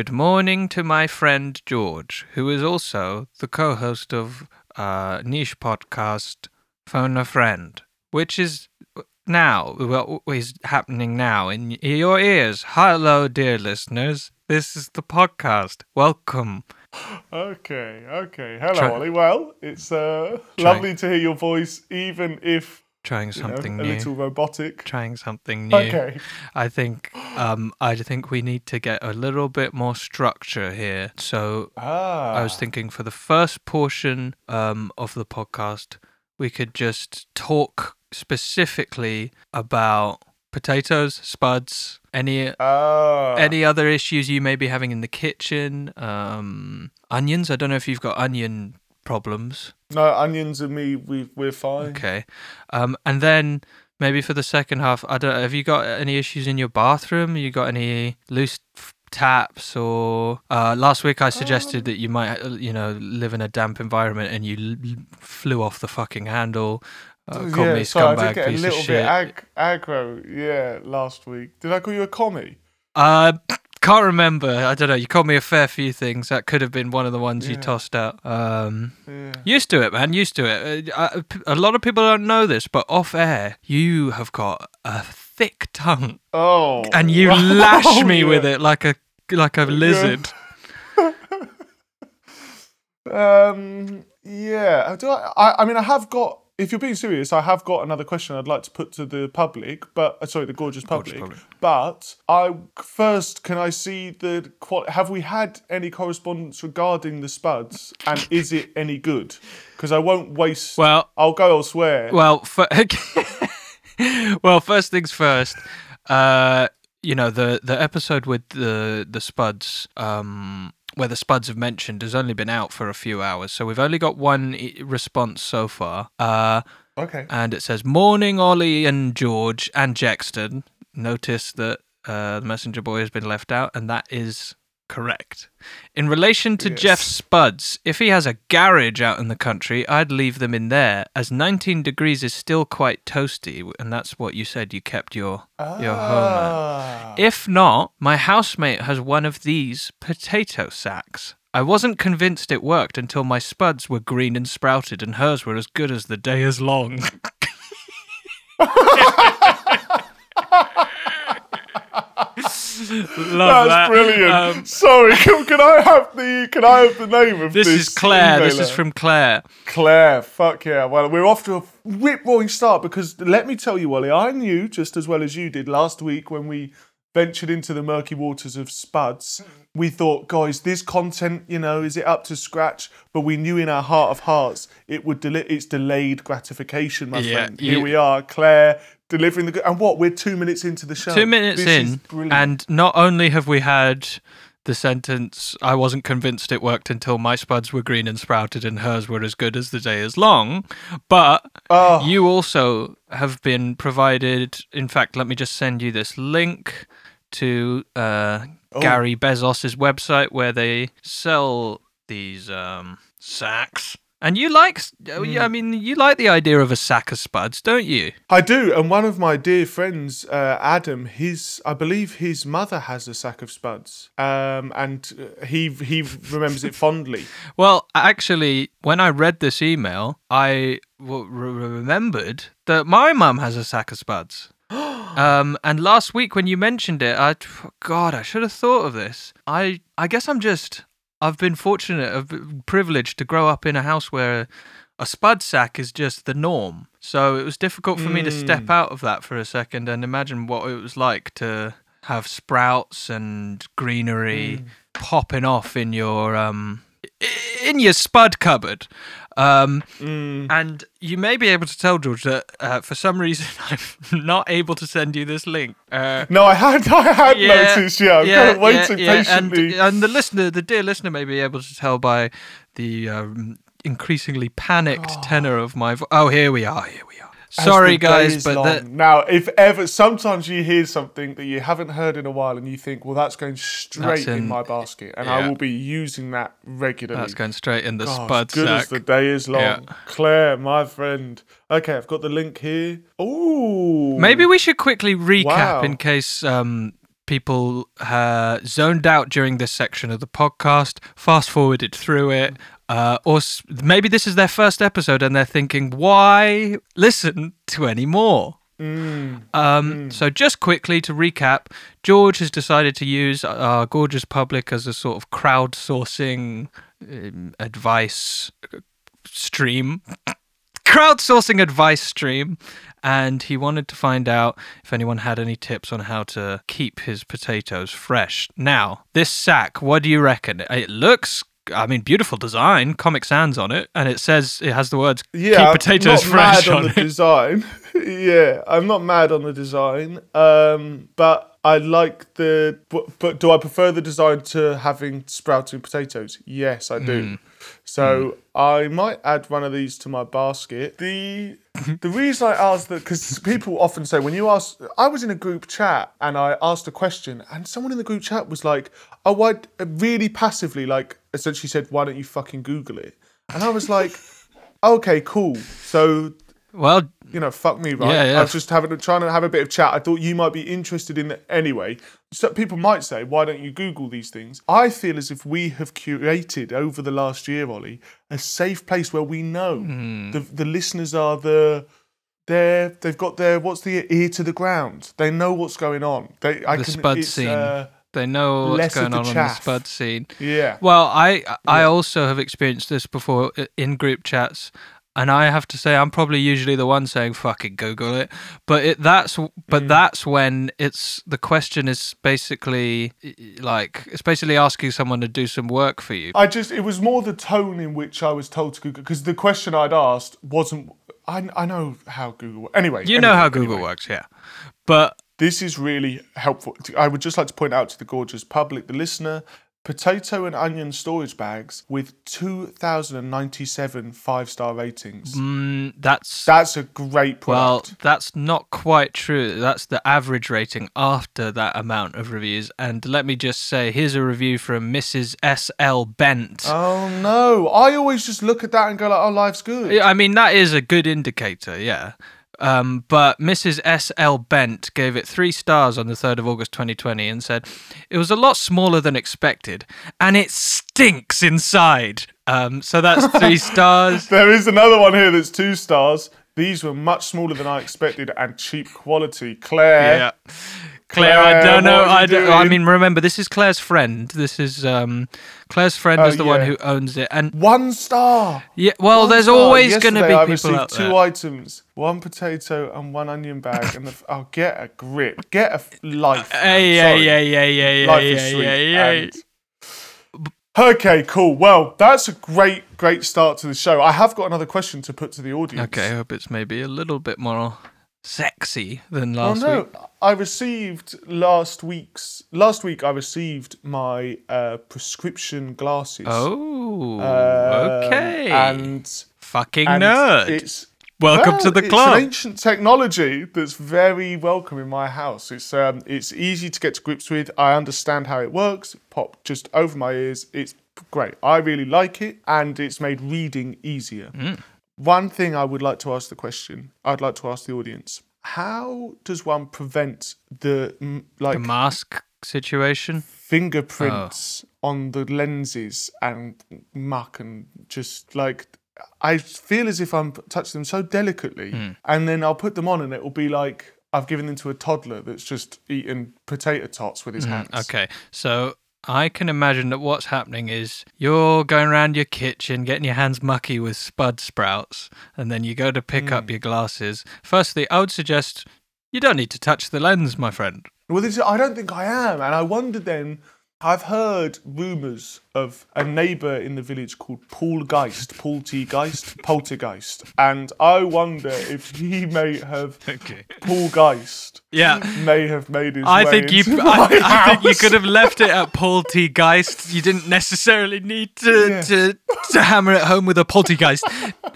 Good morning to my friend George, who is also the co host of uh, niche podcast Phone a Friend, which is now, well, is happening now in your ears. Hello, dear listeners. This is the podcast. Welcome. Okay, okay. Hello, Try- Ollie. Well, it's uh, Try- lovely to hear your voice, even if Trying you know, something a new. little robotic. Trying something new. Okay. I think um I think we need to get a little bit more structure here. So Ah. I was thinking for the first portion um of the podcast we could just talk specifically about potatoes, spuds, any Ah. any other issues you may be having in the kitchen, um onions. I don't know if you've got onion problems. No, onions and me, we we're fine. Okay. Um, and then maybe for the second half, I don't. Have you got any issues in your bathroom? You got any loose f- taps or? Uh, last week I suggested that you might, uh, you know, live in a damp environment and you l- flew off the fucking handle. Uh, called yeah, me sorry, I scumbag did get a piece little of bit shit. ag- aggro, yeah, last week. Did I call you a commie? uh, can't remember. I don't know. You called me a fair few things. That could have been one of the ones you tossed out. Um, Yeah. Used to it, man. Used to it. Uh, a lot of people don't know this, but off air, you have got a thick tongue, Oh. and you wow, lash me with it like a like a lizard. Um. Yeah. Do I, I? I mean, I have got. If you're being serious, I have got another question I'd like to put to the public, but uh, sorry, the gorgeous public. Gorgeous public. But I first, can I see the? Have we had any correspondence regarding the spuds, and is it any good? Because I won't waste. Well, I'll go elsewhere. well, f- well. First things first. Uh, you know the the episode with the the spuds. Um. Where the spuds have mentioned has only been out for a few hours, so we've only got one response so far. Uh, okay. and it says morning ollie and george and jexton notice that uh, the messenger boy has been left out and that is correct in relation to Yes. jeff spuds if he has a garage out in the country i'd leave them in there as 19 degrees is still quite toasty and that's what you said you kept your your home at. Ah. if not, my housemate has one of these potato sacks. I wasn't convinced it worked until my spuds were green and sprouted, and hers were as good as the day is long. Love That's that. brilliant. Um, Sorry, can, can I have the can I have the name of this this? is Claire. This is from Claire. Claire, fuck yeah. Well, we're off to a rip roaring start because let me tell you, Wally, I knew just as well as you did last week when we ventured into the murky waters of Spuds. We thought, guys, this content, you know, is it up to scratch? But we knew in our heart of hearts it would del- it's delayed gratification, my Yeah, friend. you- Here we are, Claire, delivering the good. And what? We're two minutes into the show. Two minutes This in, and not only have we had the sentence, I wasn't convinced it worked until my spuds were green and sprouted and hers were as good as the day is long, but Oh. you also have been provided. In fact, let me just send you this link to uh, Oh. Gary Bezos's website where they sell these um, sacks. And you like, oh, I mean, you like the idea of a sack of spuds, don't you? I do, and one of my dear friends, uh, Adam, his I believe his mother has a sack of spuds, um, and uh, he he remembers it fondly. Well, actually, when I read this email, I w- re- remembered that my mum has a sack of spuds. um, and last week when you mentioned it, I God, I should have thought of this. I I guess I'm just I've been fortunate, I've been privileged to grow up in a house where a spud sack is just the norm. So it was difficult for me to step out of that for a second and imagine what it was like to have sprouts and greenery popping off in your um in your spud cupboard. Um, And you may be able to tell George that uh, for some reason I'm not able to send you this link. Uh, No, I had I had noticed. Yeah, I'm kind of waiting and, patiently. and the listener, the dear listener, may be able to tell by the um, increasingly panicked tenor of my voice. Oh, here we are. Here we are. As Sorry, guys, but long. the, now, if ever sometimes you hear something that you haven't heard in a while, and you think, well, that's going straight That's in, in- my basket, and yeah. I will be using that regularly. that's going straight in the Gosh, spud good sack. as the day is long. Yeah. Claire, my friend. Okay, I've got the link here. Oh, Maybe we should quickly recap Wow. in case um, people uh, zoned out during this section of the podcast, fast forwarded through it, uh, or maybe this is their first episode and they're thinking, why listen to any more? Um, So, just quickly to recap, George has decided to use our gorgeous public as a sort of crowdsourcing um, advice stream, crowdsourcing advice stream, and he wanted to find out if anyone had any tips on how to keep his potatoes fresh. Now, this sack, what do you reckon? It looks. I mean, beautiful design, Comic Sans on it, and it says it has the words Yeah, "keep I'm potatoes not fresh" mad on, on the it. design. yeah, I'm not mad on the design. Um, but I like the. But, but do I prefer the design to having sprouting potatoes? Yes, I do. Hmm. So I might add one of these to my basket. The the reason I asked that because people often say when you ask, I was in a group chat and I asked a question and someone in the group chat was like, "Oh, why?" Really passively, like essentially said, "Why don't you fucking Google it?" And I was like, "Okay, cool." So Well, you know, fuck me, right? Yeah, yeah. I was just having trying to have a bit of chat. I thought you might be interested in it anyway. So people might say, why don't you Google these things? I feel as if we have curated over the last year, Ollie, a safe place where we know Hmm. the the listeners are the they're they've got their what's the ear to the ground. They know what's going on. They I the can, spud scene. uh, they know what's less going on on the chaff. spud scene. yeah. Well, I I also have experienced this before in group chats, and I have to say I'm probably usually the one saying "fucking Google it," but it that's Mm. but that's when it's the question is basically like it's basically asking someone to do some work for you. I just it was more the tone in which I was told to Google because the question I'd asked wasn't. I, I know how Google. Anyway, You know how Google anyway. works, yeah, but This is really helpful. I would just like to point out to the gorgeous public, the listener, potato and onion storage bags with 2,097 five star ratings. mm, that's That's a great product. Well, that's not quite true. That's the average rating after that amount of reviews. And let me just say, here's a review from Mrs. S.L. Bent. oh no. I always just look at that and go like, oh, life's good. I mean, that is a good indicator, yeah. Um, but Mrs. S.L. Bent gave it three stars on the 3rd of August 2020 and said, It was a lot smaller than expected, and it stinks inside. Um, so that's three stars. There is another one here that's two stars. These were much smaller than I expected and cheap quality. Claire. Yeah. Claire, I don't know. what are you I don't. I mean, remember, this is Claire's friend. This is um, Claire's friend Oh, is the one who owns it, and One star. yeah. Well, One there's star. always going to be I people out two there. items: one potato and one onion bag. And the, oh, get a grip, get a life. Yeah, yeah, yeah, yeah, yeah, life yeah, is sweet. yeah, yeah. and- Okay, cool. Well, that's a great, great start to the show. I have got another question to put to the audience. Okay, I hope it's maybe a little bit more sexy than last Oh no, week. I received last week's. Last week, I received my uh, prescription glasses. Oh, Um, okay. And, Fucking and nerd. It's Welcome Well, to the club. It's an ancient technology that's very welcome in my house. It's um, it's easy to get to grips with. I understand how it works. Pop just over my ears. It's great. I really like it, and it's made reading easier. Mm. One thing I would like to ask the question. I'd like to ask the audience: How does one prevent the mm, like the mask situation. fingerprints on the lenses and muck and just like I feel as if I'm touching them so delicately, Hmm. and then I'll put them on, and it will be like I've given them to a toddler that's just eating potato tots with his hands. Hmm, Okay, so I can imagine that what's happening is you're going around your kitchen, getting your hands mucky with spud sprouts, and then you go to pick Hmm. up your glasses. Firstly, I would suggest you don't need to touch the lens, my friend. Well, this, I don't think I am, and I wonder then. I've heard rumours of a neighbour in the village called Paul Geist, Paul T. Geist, Poltergeist, and I wonder if he may have Okay. Paul Geist Yeah. may have made his I way think you. into I, I think you could have left it at Paul T. Geist. You didn't necessarily need to Yeah. to to hammer it home with a poltergeist.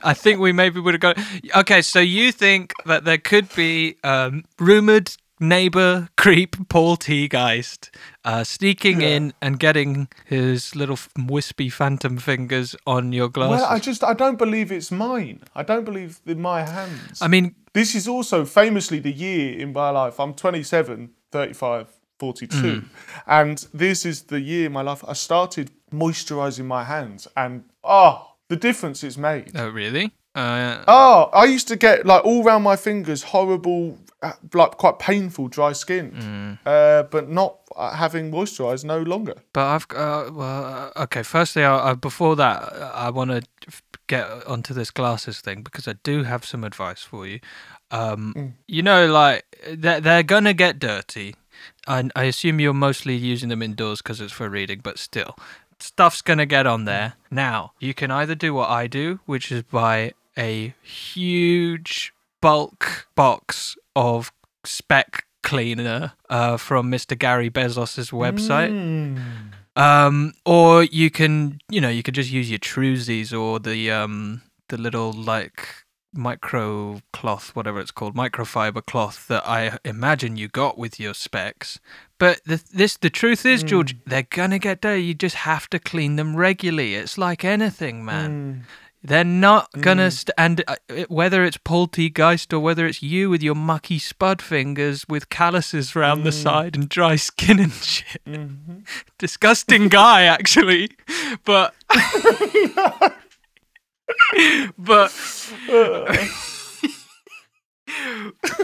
I think we maybe would have got. Okay, so you think that there could be um, rumored neighbor creep Paul T. Geist uh, sneaking in and getting his little wispy phantom fingers on your glasses. Well, I just I don't believe it's mine. I don't believe in my hands. I mean, this is also famously the year in my life. I'm 27, 35, 42. And this is the year in my life I started moisturizing my hands. And oh, the difference it's made. Oh, really? Uh, Oh, I used to get like all around my fingers horrible, like quite painful dry skin, uh, but not uh, having moisturized no longer. but I've uh, well, uh, okay. Firstly, I, I, before that, uh, I want to get onto this glasses thing because I do have some advice for you. Um, You know, like they're they're gonna get dirty. I I assume you're mostly using them indoors because it's for reading, but still, stuff's gonna get on there. Now you can either do what I do, which is buy a huge bulk box of spec cleaner uh, from Mr. Gary Bezos's website. Um, or you can, you know, you could just use your Truesies or the um the little like micro cloth, whatever it's called, microfiber cloth that I imagine you got with your specs. But the this the truth is, George, they're gonna get dirty. You just have to clean them regularly. It's like anything, man. They're not gonna hmm. st- and uh, whether it's Poltergeist or whether it's you with your mucky spud fingers with calluses round the hmm. side and dry skin and shit. Mm-hmm. Disgusting guy, actually, but but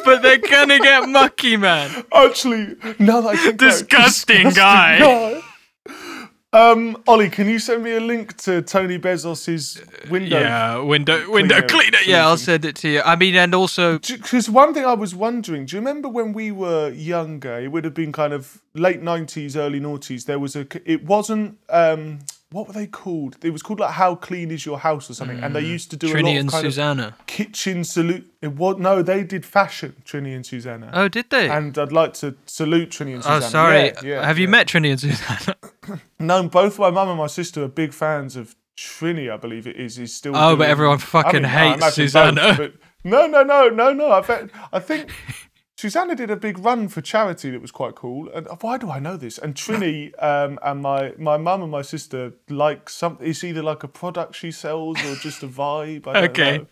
but they're gonna get mucky, man. Actually, now that I think about it, Disgusting guy. guy. Um, Ollie, can you send me a link to Tony Bezos's window? Yeah, window window Cleaner cleaner. Yeah, I'll send it to you. I mean, and also Because one thing I was wondering, do you remember when we were younger? It would have been kind of late nineties, early noughties. There was a. It wasn't. Um, what were they called? It was called like "How Clean Is Your House" or something. And they used to do a Trinny lot of and kind of kitchen salute. It was no, they did fashion. Trinny and Susannah. Oh, did they? And I'd like to salute Trinny and Susannah. oh, sorry. Yeah, yeah, Have you met Trinny and Susannah? No, both my mum and my sister are big fans of Trinny. I believe it is. Is still. Oh, but everyone fucking I hates imagine Susannah. but no, no, no, no, no. I bet. I think Susannah did a big run for charity that was quite cool. And why do I know this? And Trinny um, and my my mum and my sister like some. It's either like a product she sells or just a vibe. Okay. know.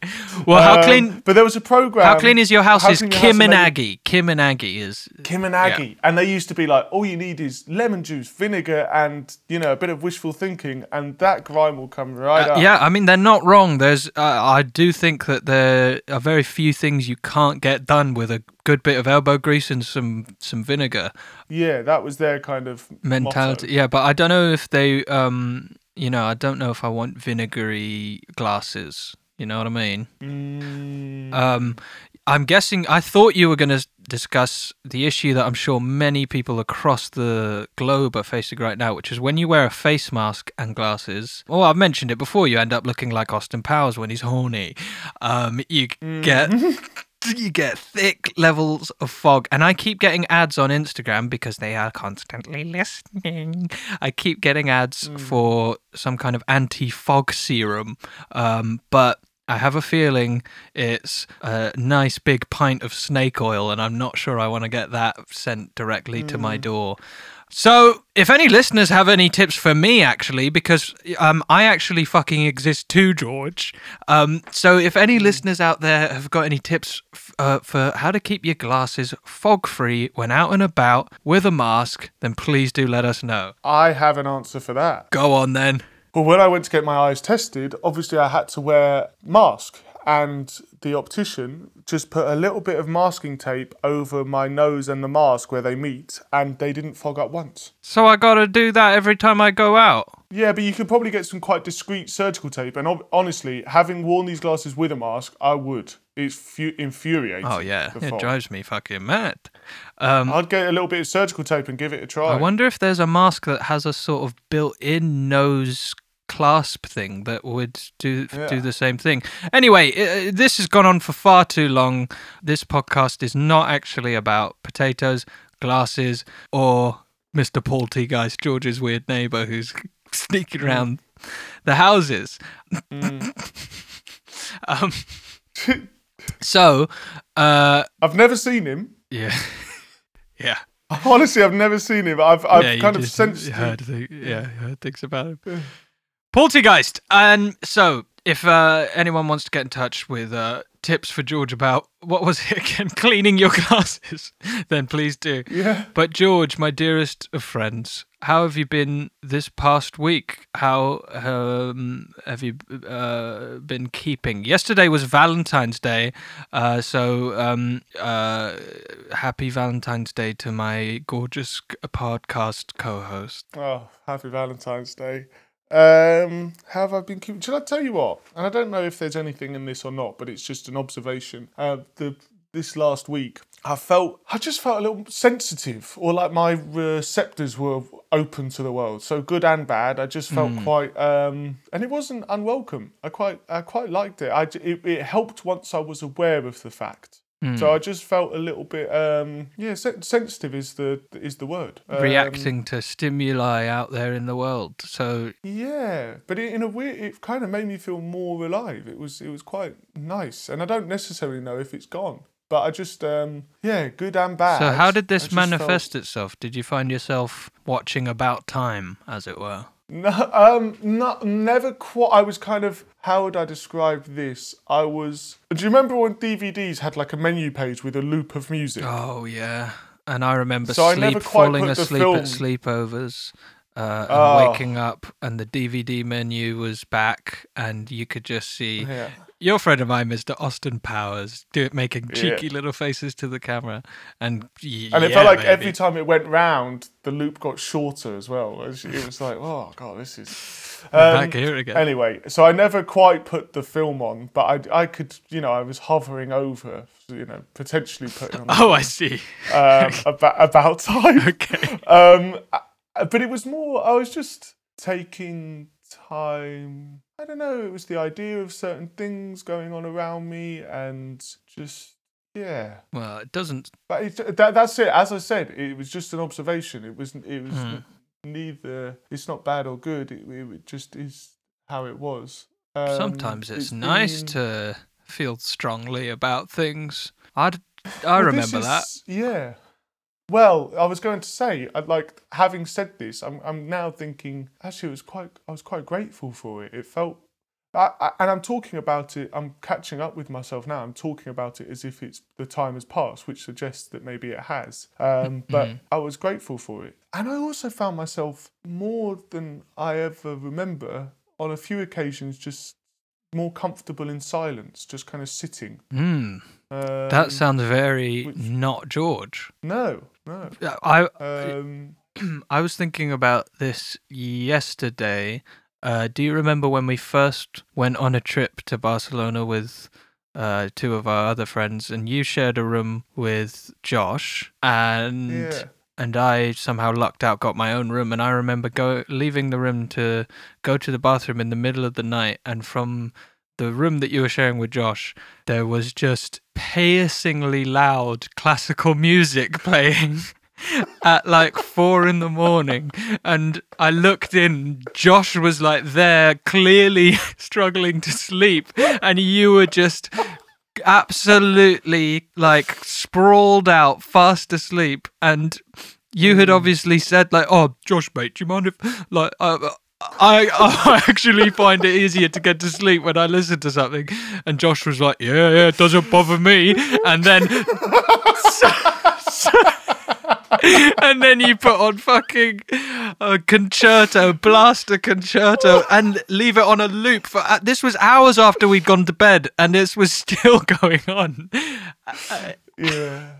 Well, how Um, clean? But there was a program. How clean is your house? How Is Kim House, and Aggie. Kim and Aggie is. Kim and Aggie, and they used to be like, all you need is lemon juice, vinegar, and you know a bit of wishful thinking, and that grime will come right up. Uh, Yeah, I mean they're not wrong. There's, uh, I do think that there are very few things you can't get done with a good bit of elbow grease and some some vinegar Yeah, that was their kind of mentality. motto. Yeah, but I don't know if they, um, you know, I don't know if I want vinegary glasses. You know what I mean? Mm, Um, I'm guessing. I thought you were going to discuss the issue that I'm sure many people across the globe are facing right now, which is when you wear a face mask and glasses. Well, I've mentioned it before. You end up looking like Austin Powers when he's horny. Um, you get. You get thick levels of fog, and I keep getting ads on Instagram because they are constantly listening. I keep getting ads for some kind of anti-fog serum, um, but I have a feeling it's a nice big pint of snake oil, and I'm not sure I want to get that sent directly to my door. So, if any listeners have any tips for me, actually, because um, I actually fucking exist too, George. Um, so, if any listeners out there have got any tips f- uh, for how to keep your glasses fog free when out and about with a mask, then please do let us know. I have an answer for that. Go on then. Well, when I went to get my eyes tested, obviously I had to wear mask, and the optician just put a little bit of masking tape over my nose and the mask where they meet, and they didn't fog up once. So, I gotta do that every time I go out. Yeah, but you could probably get some quite discreet surgical tape. And ob- honestly, having worn these glasses with a mask, I would. It's fu- infuriating. Oh, yeah. It fog. drives me fucking mad. Um, I'd get a little bit of surgical tape and give it a try. I wonder if there's a mask that has a sort of built-in nose clasp thing that would do do the same thing. Anyway, this has gone on for far too long. This podcast is not actually about potatoes, glasses, or Mr. Paul T. Geist, George's weird neighbor who's sneaking around the houses. um, so, uh, I've never seen him. yeah, yeah. Honestly, I've never seen him. I've, I've yeah, kind of sensed. heard, yeah, heard things about him. Poltergeist. And so, if uh, anyone wants to get in touch with uh, tips for George about what was it again? Cleaning your glasses, then please do. Yeah. But George, my dearest of friends, how have you been this past week? How um, have you uh, been keeping? Yesterday was Valentine's Day, uh, so um, uh, happy Valentine's Day to my gorgeous podcast co-host. Oh, happy Valentine's Day. Um, how have I been keeping? Should I tell you what? And I don't know if there's anything in this or not, but it's just an observation. Uh, the this last week, I felt I just felt a little sensitive, or like my receptors were open to the world. So good and bad. I just felt quite, um, and it wasn't unwelcome. I quite, I quite liked it. I it, it helped once I was aware of the fact. So I just felt a little bit, um, yeah, sen- sensitive is the is the word. Um, Reacting to stimuli out there in the world. So Yeah, but it, in a weird, it kind of made me feel more alive. It was it was quite nice, and I don't necessarily know if it's gone, but I just um yeah, good and bad. So, how did this just felt- manifest itself? Did you find yourself watching About Time, as it were? No, um, not never quite. I was kind of how would I describe this? I was. Do you remember when DVDs had like a menu page with a loop of music? Oh yeah, and I remember So I never quite falling put the asleep film- at sleepovers, uh, and Oh. waking up, and the DVD menu was back, and you could just see Yeah. your friend of mine, Mr. Austin Powers, do it, making cheeky little faces to the camera, and And it yeah, felt like baby. every time it went round, the loop got shorter as well. It was, like, oh god, this is. Um, back here again. Anyway, so I never quite put the film on, but I, I could, you know, I was hovering over, you know, potentially putting on oh, I see. um, about about time. Okay. Um, but it was more. I was just taking time. I don't know. It was the idea of certain things going on around me, and just yeah. Well, it doesn't. But it's, that, that's it. As I said, it was just an observation. It was. It was Hmm. neither. It's not bad or good. It, it just is how it was. Um, Sometimes it's, nice been- to feel strongly about things. I I Well, remember this that. is- Yeah. Well, I was going to say, I'd like having said this, I'm I'm now thinking actually it was quite I was quite grateful for it. It felt I, I, and I'm talking about it. I'm catching up with myself now. I'm talking about it as if it's the time has passed, which suggests that maybe it has. Um, but I was grateful for it, and I also found myself more than I ever remember on a few occasions just more comfortable in silence, just kind of sitting. Hmm. Um, That sounds very which- not George. no, no. I Um, I was thinking about this yesterday. Uh, do you remember when we first went on a trip to Barcelona with uh, two of our other friends, and you shared a room with Josh, and yeah. and I somehow lucked out, got my own room, and I remember go leaving the room to go to the bathroom in the middle of the night, and from the room that you were sharing with Josh, there was just piercingly loud classical music playing at like four in the morning. And I looked in, Josh was like there, clearly struggling to sleep, and you were just absolutely like sprawled out, fast asleep. And you had obviously said, like, oh, Josh, mate, do you mind if, like, uh, I, I actually find it easier to get to sleep when I listen to something. And Josh was like, yeah, yeah, it doesn't bother me. And then. and then you put on fucking a concerto, blast a concerto, and leave it on a loop for. Uh, this was hours after we'd gone to bed, and this was still going on. Uh, uh, yeah.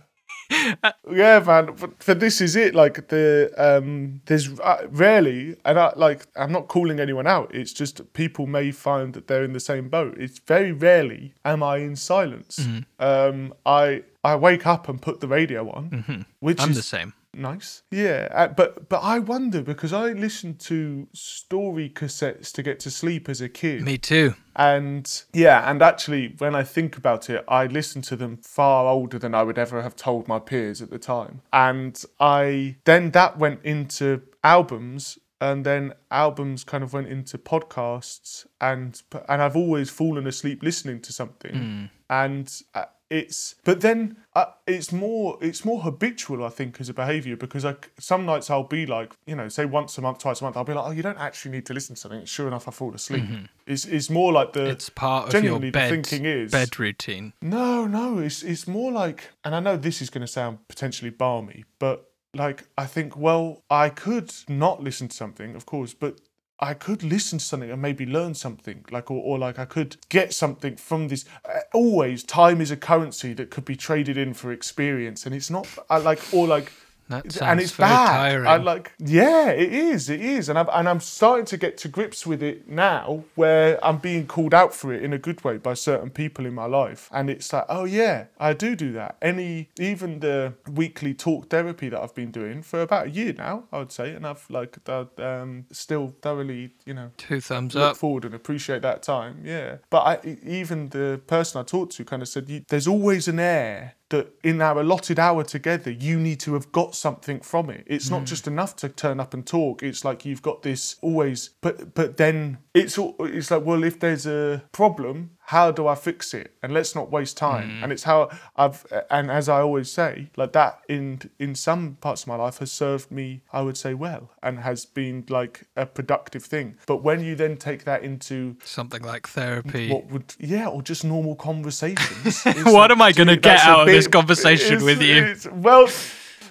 yeah, man. But, but this is it. Like the um, there's uh, rarely, and I like I'm not calling anyone out. It's just people may find that they're in the same boat. It's very rarely am I in silence. Um, I I wake up and put the radio on, which I'm is the same. Nice. Yeah, uh, but but I wonder because I listened to story cassettes to get to sleep as a kid. Me too. And yeah, and actually, when I think about it, I listened to them far older than I would ever have told my peers at the time. And I then that went into albums, and then albums kind of went into podcasts, and and I've always fallen asleep listening to something. And uh, it's but then uh, it's more it's more habitual I think as a behaviour because I some nights I'll be like you know say once a month twice a month I'll be like oh you don't actually need to listen to something. Sure enough I fall asleep. It's, it's more like the It's part of your genuinely bed, thinking is bed routine. no, no, it's it's more like, and I know this is going to sound potentially balmy, but like I think, well, I could not listen to something, of course, but I could listen to something and maybe learn something, like or, or like I could get something from this. Always, time is a currency that could be traded in for experience, and it's not I like or like That and it's bad. tiring. I like, yeah, it is, it is, and I'm and I'm starting to get to grips with it now, where I'm being called out for it in a good way by certain people in my life, and it's like, oh yeah, I do do that. Any, even the weekly talk therapy that I've been doing for about a year now, I would say, and I've like um, still thoroughly, you know, Two thumbs look up. forward and appreciate that time. Yeah, but I, even the person I talked to kind of said, "There's always an air that in our allotted hour together, you need to have got something from it. It's not hmm. just enough to turn up and talk. It's like you've got this always. But but then it's all, it's like, well, if there's a problem, how do I fix it? And let's not waste time. Mm. And it's how I've and as I always say, like that in in some parts of my life has served me, I would say, well, and has been like a productive thing. But when you then take that into Something like therapy. what would yeah, or just normal conversations. What am I gonna gonna get out of this conversation with you? well,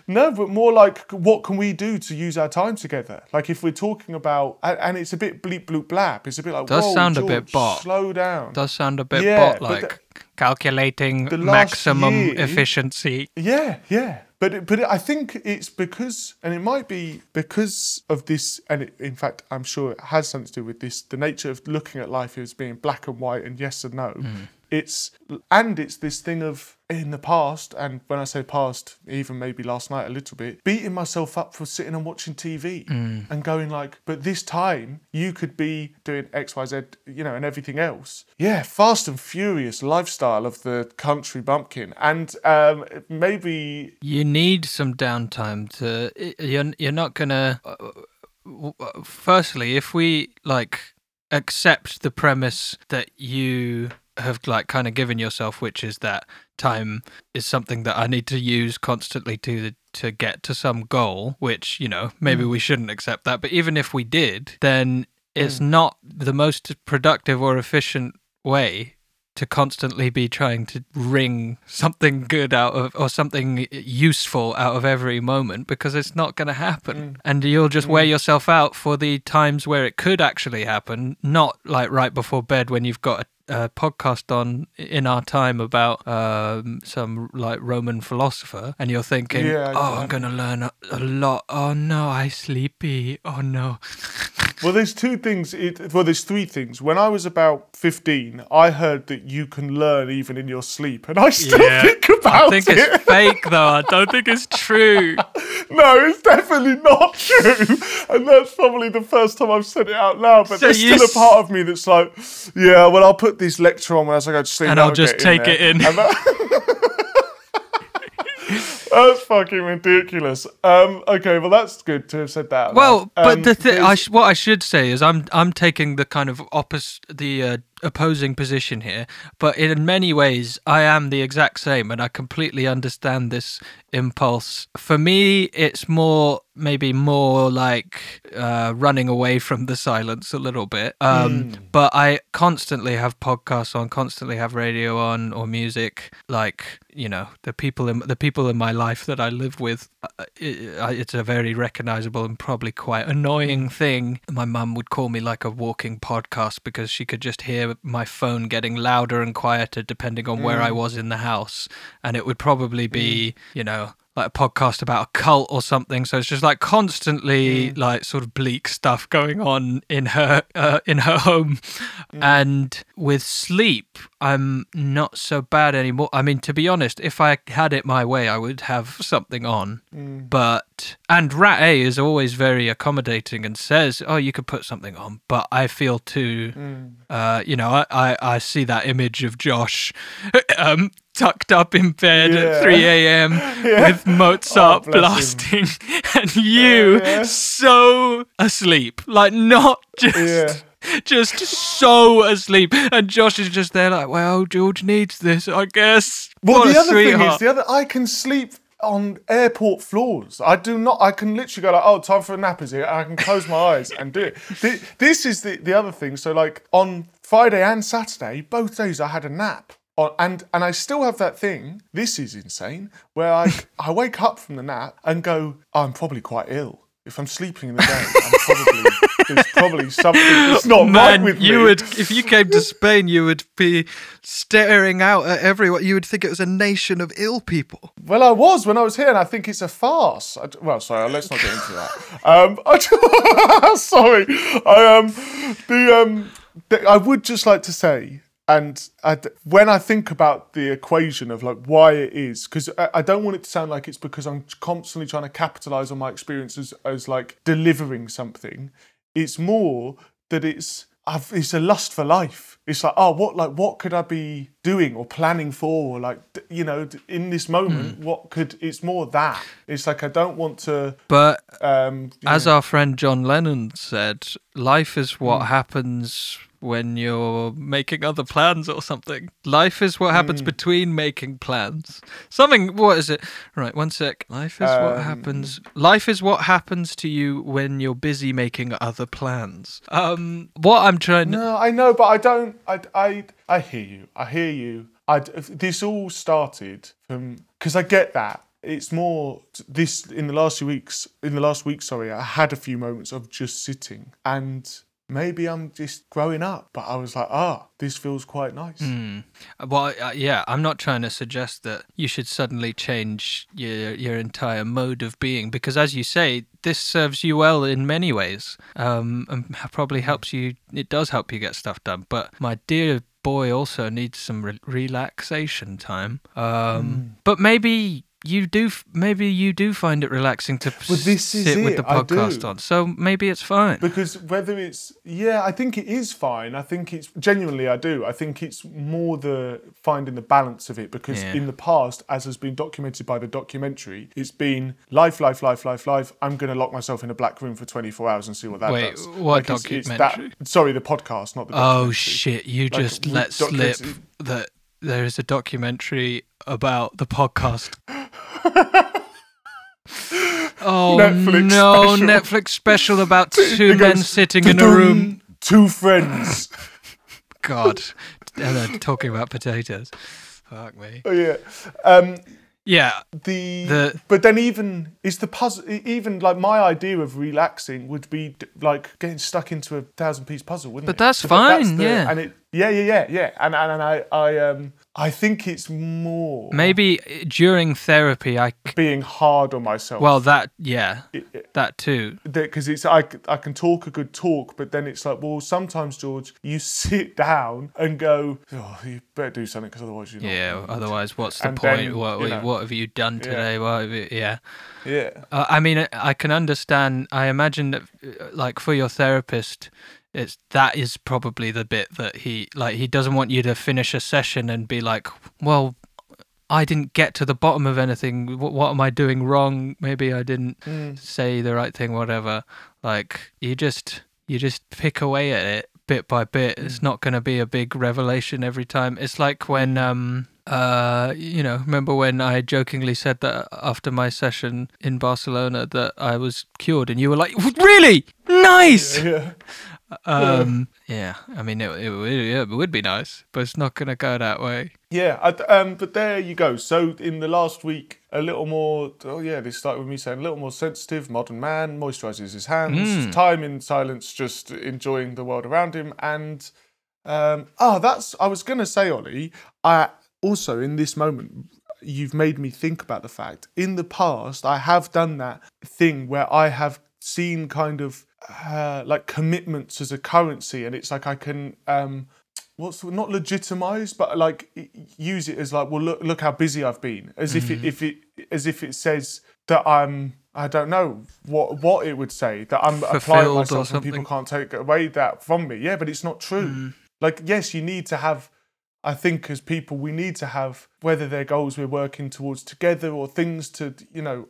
no, but more like what can we do to use our time together? Like if we're talking about, and, and it's a bit bleep bloop blab. It's a bit like Does sound a bit bot. Slow down. Does sound a bit Yeah, bot like calculating last maximum year- efficiency. Yeah, yeah. But it- but I think it's because, and it might be because of this, and it, in fact, I'm sure it has something to do with this. The nature of looking at life as being black and white and yes and no. Mm. It's and it's this thing of in the past, and when I say past, even maybe last night a little bit, beating myself up for sitting and watching TV and going like, but this time you could be doing X, Y, Z, you know, and everything else. Yeah, fast and furious lifestyle of the country bumpkin, and um, maybe You need some downtime to. You're you're not gonna. uh, Firstly, if we like accept the premise that you have like kind of given yourself, which is that time is something that I need to use constantly to to get to some goal, which you know maybe mm. we shouldn't accept that, but even if we did, then it's mm. not the most productive or efficient way to constantly be trying to wring something good out of or something useful out of every moment because it's not going to happen mm. and you'll just wear yourself out for the times where it could actually happen not like right before bed when you've got a, a podcast on in our time about um, some like roman philosopher and you're thinking Yeah, oh i'm going to learn a, a lot. Oh no i sleepy. Oh no Well, there's two things. It, well, there's three things. When I was about 15, I heard that you can learn even in your sleep, and I still Yeah. think about it. i think it. it's fake though i don't think it's true no, it's definitely not true, and that's probably the first time I've said it out loud. But So there's still a s- part of me that's like, yeah, well, I'll put this lecture on as I go to sleep, And that'll I'll just take there. it in. That's fucking ridiculous. Um, okay, well, that's good to have said that. Well, loud. but Um, the thi- I sh- what I should say is I'm I'm taking the kind of opposite the uh, opposing position here, but in many ways I am the exact same, and I completely understand this impulse. For me, it's more maybe more like uh, running away from the silence a little bit. Um, But I constantly have podcasts on, constantly have radio on or music. Like you know, the people in the people in my life that I live with, uh, it's a very recognizable and probably quite annoying thing. My mum would call me like a walking podcast because she could just hear my phone getting louder and quieter depending on where I mm. was in the house, and it would probably be mm. you know like a podcast about a cult or something. So it's just like constantly like sort of bleak stuff going on in her uh, in her home. And with sleep, I'm not so bad anymore. I mean, to be honest, if I had it my way, I would have something on. But and Rat A is always very accommodating and says, "Oh, you could put something on." But I feel too, uh, you know, I, I I see that image of Josh, um, tucked up in bed Yeah. at 3 a.m. with Mozart Oh, blasting, and you Yeah, yeah. so asleep, like not just. Yeah. just so asleep, and Josh is just there like, well, George needs this, I guess. Well, what the other thing is, the other I can sleep on airport floors. I do not. I can literally go like, "Oh, time for a nap is here." and I can close my eyes and do it. Thi- This is the the other thing. So, like on Friday and Saturday, both days I had a nap. On, and and I still have that thing. This is insane. Where I I wake up from the nap and go, "Oh, I'm probably quite ill. If I'm sleeping in the day, I'm probably there's probably something that's not right with you me. would if you came to Spain, you would be staring out at everyone. You would think it was a nation of ill people. Well, I was when I was here, and I think it's a farce. I well, sorry, let's not get into that. Um, I, sorry, I um, the um, the, I would just like to say, and I d when I think about the equation of like why it is, because I, I don't want it to sound like it's because I'm constantly trying to capitalize on my experiences as as like delivering something. It's more that it's I've, it's a lust for life. It's like, oh, what like what could I be doing or planning for, or like d- you know, d- in this moment, what could? It's more that. It's like I don't want to. But Um, as know, our friend John Lennon said, life is what Hmm. happens when you're making other plans or something. Life is what happens between making plans. Something. What is it? Right. One sec. Life is what Um, happens. Life is what happens to you when you're busy making other plans. Um. What I'm trying. to... no, I know, but I don't. I I I hear you. I hear you. I this all started from because I get that. It's more this in the last few weeks. In the last week, sorry, I had a few moments of just sitting and. Maybe I'm just growing up, but I was like, ah, this feels quite nice. Well, uh, yeah, I'm not trying to suggest that you should suddenly change your your entire mode of being because, as you say, this serves you well in many ways, um, and probably helps you. It does help you get stuff done. But my dear boy also needs some re- relaxation time. Um, But maybe. You do, maybe you do find it relaxing to Well, sit with the podcast on. So maybe it's fine. because whether it's yeah i think it is fine i think it's genuinely i do i think it's more the finding the balance of it because Yeah. in the past as has been documented by the documentary it's been life life life life life i'm going to lock myself in a black room for 24 hours and see what that Wait, does what it's- it's that- documentary? sorry the podcast not the Oh shit! You Like, just let slip that there is a documentary about the podcast. oh Netflix no! special. Netflix special about two It men goes, sitting in a room. two friends God, they're talking about potatoes. Fuck me. oh yeah um Yeah, the, The- but then even is the puzzle even like my idea of relaxing would be d- like getting stuck into a thousand piece puzzle wouldn't it? But it that's So fine, yeah. and it yeah yeah yeah yeah and and, and I I um I think it's more maybe during therapy, I c- being hard on myself well that yeah that too. because it's I I can talk a good talk but then it's like well sometimes George you sit down and go oh you better do something because otherwise you're not Yeah. Otherwise, what's the And point? then, what you know, what have you done today? What have you, yeah. yeah Uh, I mean, I- I can understand. I imagine that, uh, like, for your therapist, it's that is probably the bit that he like. He doesn't want you to finish a session and be like, "Well, I didn't get to the bottom of anything. What, what am I doing wrong? Maybe I didn't say the right thing. Whatever." Like, you just you just pick away at it bit by bit. It's not going to be a big revelation every time. It's like when um uh you know remember when I jokingly said that after my session in Barcelona that I was cured and you were like really nice. yeah Um yeah, I mean it it, would- yeah, it would be nice, but it's not going to go that way. Yeah, I, um, but there you go. So in the last week, a little more. Oh yeah, this started with me saying a little more sensitive. Modern man moisturizes his hands. Time in silence, just enjoying the world around him. And um, oh, that's. I was gonna say, Ollie. I also in this moment, you've made me think about the fact. In the past, I have done that thing where I have seen kind of uh, like commitments as a currency, and it's like I can. Um, what's the- not legitimize but like use it as like well look look how busy I've been as if Mm-hmm. it if it as if it says that I'm I don't know what what it would say that I'm applying Fulfilled or myself and people can't take away that from me yeah but it's not true Mm. like yes you need to have I think as people we need to have whether they're goals we're working towards together or things to you know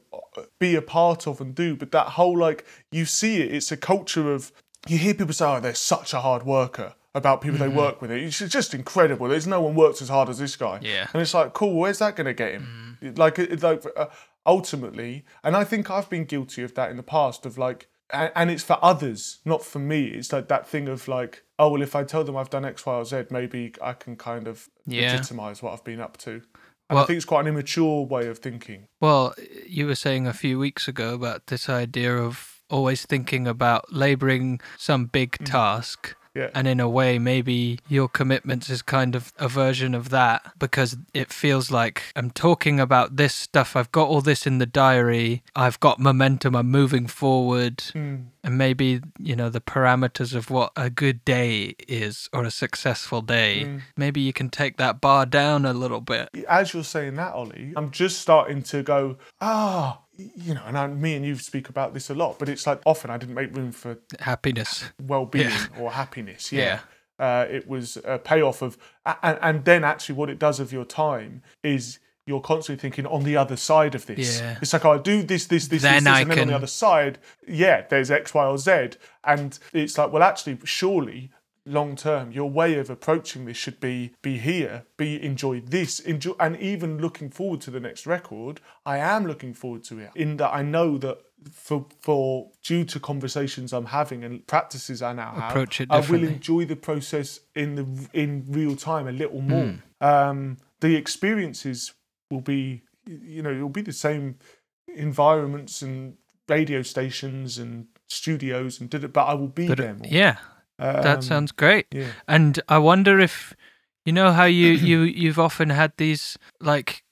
be a part of and do but that whole like you see it it's a culture of you hear people say, "Oh, they're such a hard worker." About people Mm-hmm. they work with, it's just incredible. There's no one works as hard as this guy. Yeah. Mm. and it's like, cool. Where's that going to get him? Like, it, like uh, ultimately, and I think I've been guilty of that in the past. Of like, and, and it's for others, not for me. It's like that thing of like, oh well, if I tell them I've done X, Y, or Z, maybe I can kind of Yeah. legitimize what I've been up to. And I think it's quite an immature way of thinking. Well, you were saying a few weeks ago about this idea of always thinking about laboring some big mm. task. Yeah. And in a way, maybe your commitments is kind of a version of that because it feels like I'm talking about this stuff. I've got all this in the diary. I've got momentum. I'm moving forward. Mm. And maybe, you know, the parameters of what a good day is or a successful day, maybe you can take that bar down a little bit. as you're saying that, Ollie, I'm just starting to go, ah, you know, and I, me and you speak about this a lot, but it's like often I didn't make room for Happiness. well-being or happiness. Yeah. Uh, it was a payoff of, and, and then actually what it does of your time is you're constantly thinking on the other side of this. Yeah. It's like, oh, I do this, this, this, Then this, this, and then on the other side, yeah, there's X, Y, or Z. And it's like, well, actually, surely long term your way of approaching this should be be here be enjoy this enjoy and even looking forward to the next record i am looking forward to it in that i know that for for due to conversations i'm having and practices i now have Approach it i will enjoy the process in the in real time a little more Hmm. um the experiences will be you know it'll be the same environments and radio stations and studios and did it but i will be But, there more. yeah, Um, that sounds great. yeah. And I wonder if you know how you you you've often had these like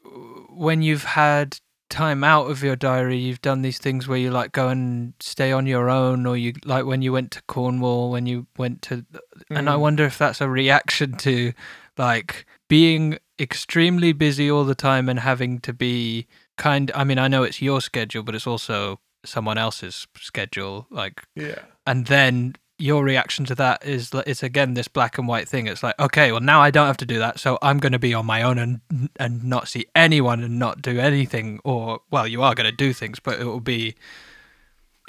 when you've had time out of your diary you've done these things where you like go and stay on your own or you like when you went to Cornwall when you went to and I wonder if that's a reaction to like being extremely busy all the time and having to be kind I mean I know it's your schedule but it's also someone else's schedule like yeah. and then your reaction to that is it's again this black and white thing it's like okay well now i don't have to do that so i'm going to be on my own and and not see anyone and not do anything or well you are going to do things but it will be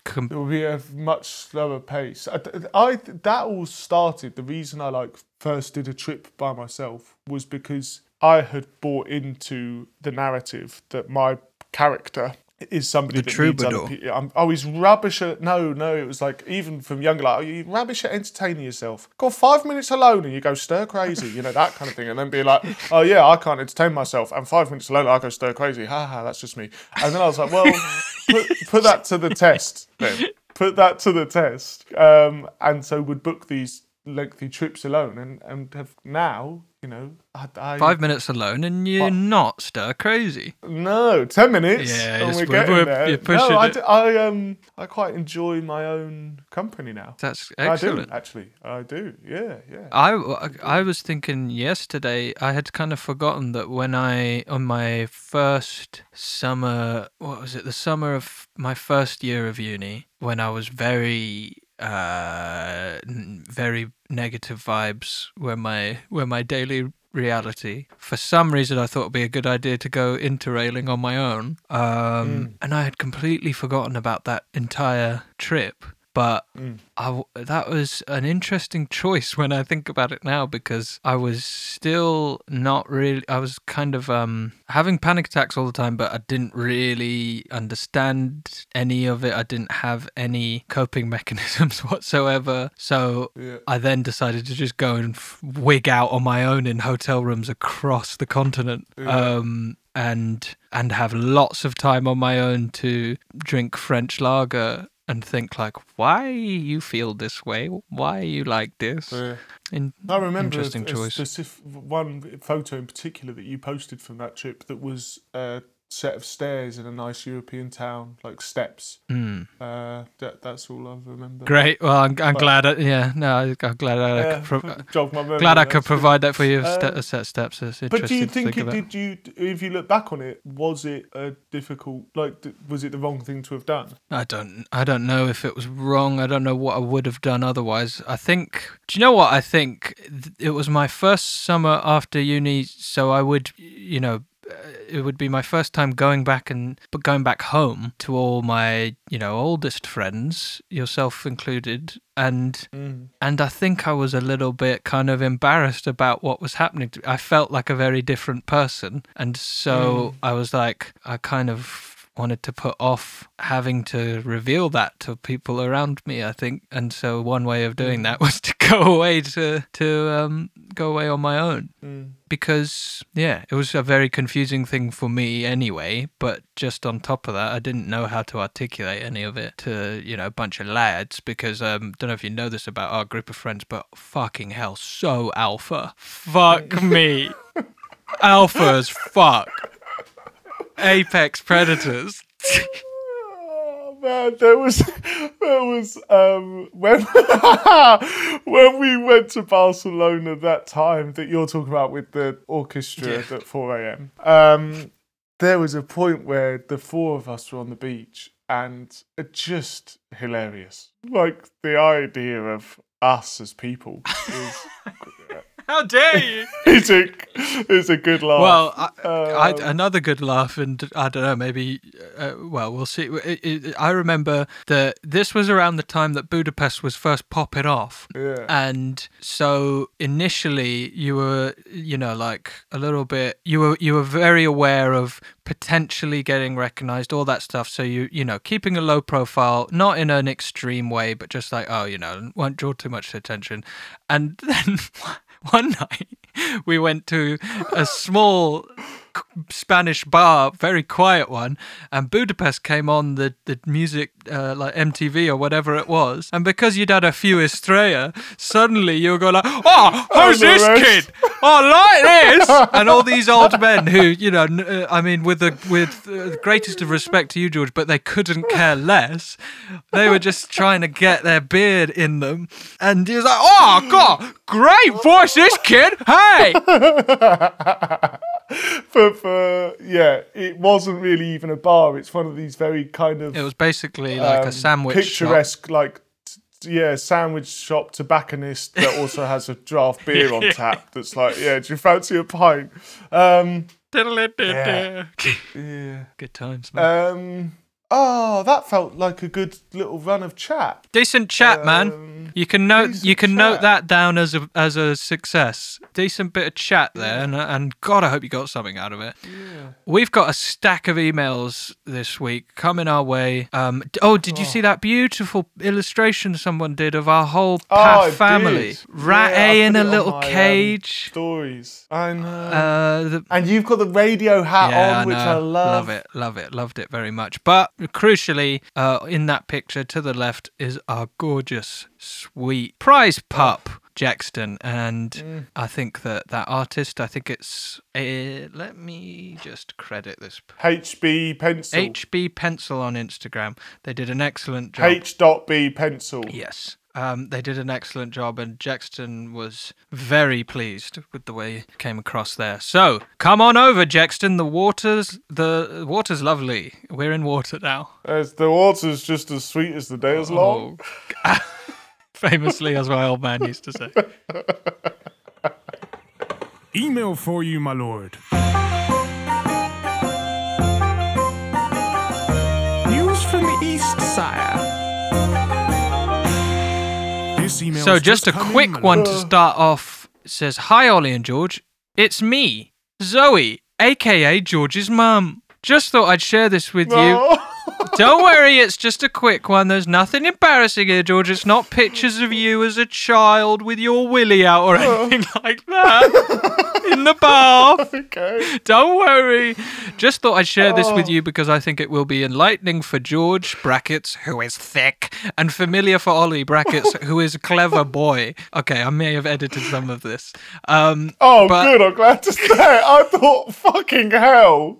com- it will be a much slower pace. I, I that all started. The reason I like first did a trip by myself was because I had bought into the narrative that my character is somebody that needs other people. I'm, oh, he's rubbish at no, no. It was like even from younger, like oh, you rubbish at entertaining yourself. Got five minutes alone and you go stir crazy, you know that kind of thing, and then be like, oh yeah, I can't entertain myself. And five minutes alone, I go stir crazy. Ha ha, that's just me. And then I was like, well, put, put that to the test then. Put that to the test. Um, and so would book these lengthy trips alone, and and have now, you know, I, I five minutes alone and you're not stir crazy no, ten minutes. Yeah, and we're getting we're- there. you're pushing no, I, d- I um I quite enjoy my own company now. that's I excellent do actually. I do. Yeah, yeah. I, I was thinking yesterday I had kind of forgotten that when I on my first summer what was it the summer of my first year of uni when I was very uh n- very negative vibes were my were my daily reality. For some reason I thought it'd be a good idea to go interrailing on my own. Um and I had completely forgotten about that entire trip but I w that was an interesting choice when I think about it now because I was still not really. I was kind of um, having panic attacks all the time, but I didn't really understand any of it. I didn't have any coping mechanisms whatsoever. So Yeah. I then decided to just go and f- wig out on my own in hotel rooms across the continent. Um, and and have lots of time on my own to drink French lager and think like, why you feel this way? Why you like this? Yeah. In- I remember interesting a choice. specific one photo in particular that you posted from that trip that was a set of stairs in a nice European town, like steps. Hmm. Uh, that, that's all I remember. Great. Well, I'm, I'm glad. I, yeah, no, I- I'm glad I, Yeah, could pro- memory, glad I could good. provide that for you. Uh, Ste- set steps. It's interesting But do you think, think it did you if you look back on it was it a difficult like was it the wrong thing to have done? I don't I don't know if it was wrong. I don't know what I would have done otherwise. I think Do you know what I think Th- it was my first summer after uni so I would you know it would be my first time going back and but going back home to all my you know oldest friends, yourself included, and Mm. and I think I was a little bit kind of embarrassed about what was happening. To I felt like a very different person, and so I was like, I kind of wanted to put off having to reveal that to people around me. I think, and so one way of doing that was to go away to to um, go away on my own Mm. because yeah, it was a very confusing thing for me anyway. But just on top of that, I didn't know how to articulate any of it to you know a bunch of lads because um, don't know if you know this about our group of friends, but fucking hell, so alpha, fuck me, Alphas, fuck, apex predators. Oh man, there was there was um when when we went to Barcelona that time that you're talking about with the orchestra Yeah. at 4 a.m. Um, there was a point where the four of us were on the beach and it just hilarious. Like the idea of us as people is How dare you? it's a is a good laugh. Well, I, I, Um, another good laugh, and I don't know, maybe. Uh, well, we'll see. It, it, I remember that this was around the time that Budapest was first popping off, yeah. and so initially you were, you know, like a little bit. You were you were very aware of potentially getting recognized, all that stuff. So you you know, keeping a low profile, not in an extreme way, but just like oh, you know, won't draw too much attention. And then one night we went to a small Spanish bar, very quiet one, and Budapest came on the the music uh, like MTV or whatever it was, and because you'd had a few Estrella, suddenly you were going like, "Oh, who's this kid? Oh, like this!" and all these old men who, you know, uh, I mean, with the with uh, the greatest of respect to you, George, but they couldn't care less. They were just trying to get their beard in them, and he was like, "Oh God, great voice, this kid! Hey!" for for yeah, it wasn't really even a bar. It's one of these very kind of It was basically like um, a sandwich shop. picturesque, like t- yeah, sandwich shop tobacconist that also has a draft beer on tap. That's like, yeah, do you fancy a pint? Um, Yeah. yeah. Good times, man. Um, oh, that felt like a good little run of chat. Decent chat, man. Um, You can note you can note that down as a as a success. Decent bit of chat there, and and God, I hope you got something out of it. We've got a stack of emails this week coming our way. Um, oh, did you see that beautiful illustration someone did of our whole Oh, Path I family? did. Rat Yeah, I A in a little my, um, cage. Stories. I know. Uh, the, and you've got the radio hat yeah, on, which I love. Love it, love it, loved it very much. But crucially, uh, in that picture to the left is our gorgeous, sweet prize pup. Jackson, and Mm. I think that that artist, I think it's, uh, let me just credit this HB pencil. HB Pencil on Instagram. They did an excellent job. H dot B pencil. Yes. Um, they did an excellent job, and Jackson was very pleased with the way it came across there. So come on over, Jackson. The water's the water's lovely. We're in water now. As the water's just as sweet as the day is long. Oh. Famously, as my old man used to say. Email for you, my lord. News from the east, sire. So has just a come in, quick one to start off. It says, "Hi Ollie and George. It's me, Zoe, aka George's mum. Just thought I'd share this with you." Oh. Don't worry, it's just a quick one. There's nothing embarrassing here, George. It's not pictures of you as a child with your willy out or anything like that in the bath. okay. Don't worry. Just thought I'd share this with you because I think it will be enlightening for George, brackets, who is thick, and familiar for Ollie, brackets, who is a clever boy. Okay, I may have edited some of this. Um, Oh, But- good. I'm glad to say. I thought, fucking hell.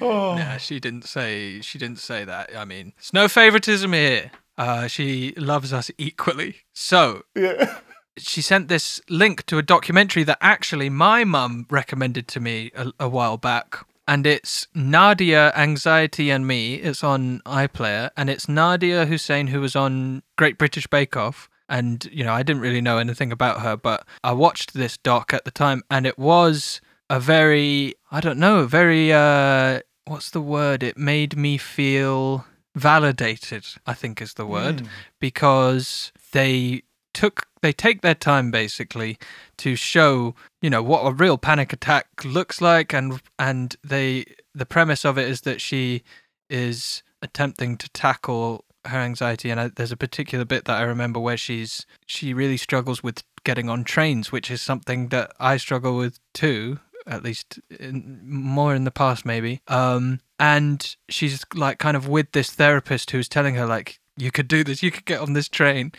Oh, Nah, she didn't say she didn't say that. I mean, it's no favoritism here. Uh, she loves us equally. So yeah. she sent this link to a documentary that actually my mum recommended to me a, a while back. And it's Nadiya, Anxiety and Me. It's on iPlayer. And it's Nadiya Hussain, who was on Great British Bake Off. And, you know, I didn't really know anything about her, but I watched this doc at the time and it was a very I don't know, very uh what's the word? It made me feel validated, I think is the word, because they took they take their time basically to show, you know, what a real panic attack looks like and and they the premise of it is that she is attempting to tackle her anxiety and I, there's a particular bit that I remember where she's she really struggles with getting on trains which is something that I struggle with too at least in, more in the past maybe. Um and she's like kind of with this therapist who's telling her like you could do this. You could get on this train.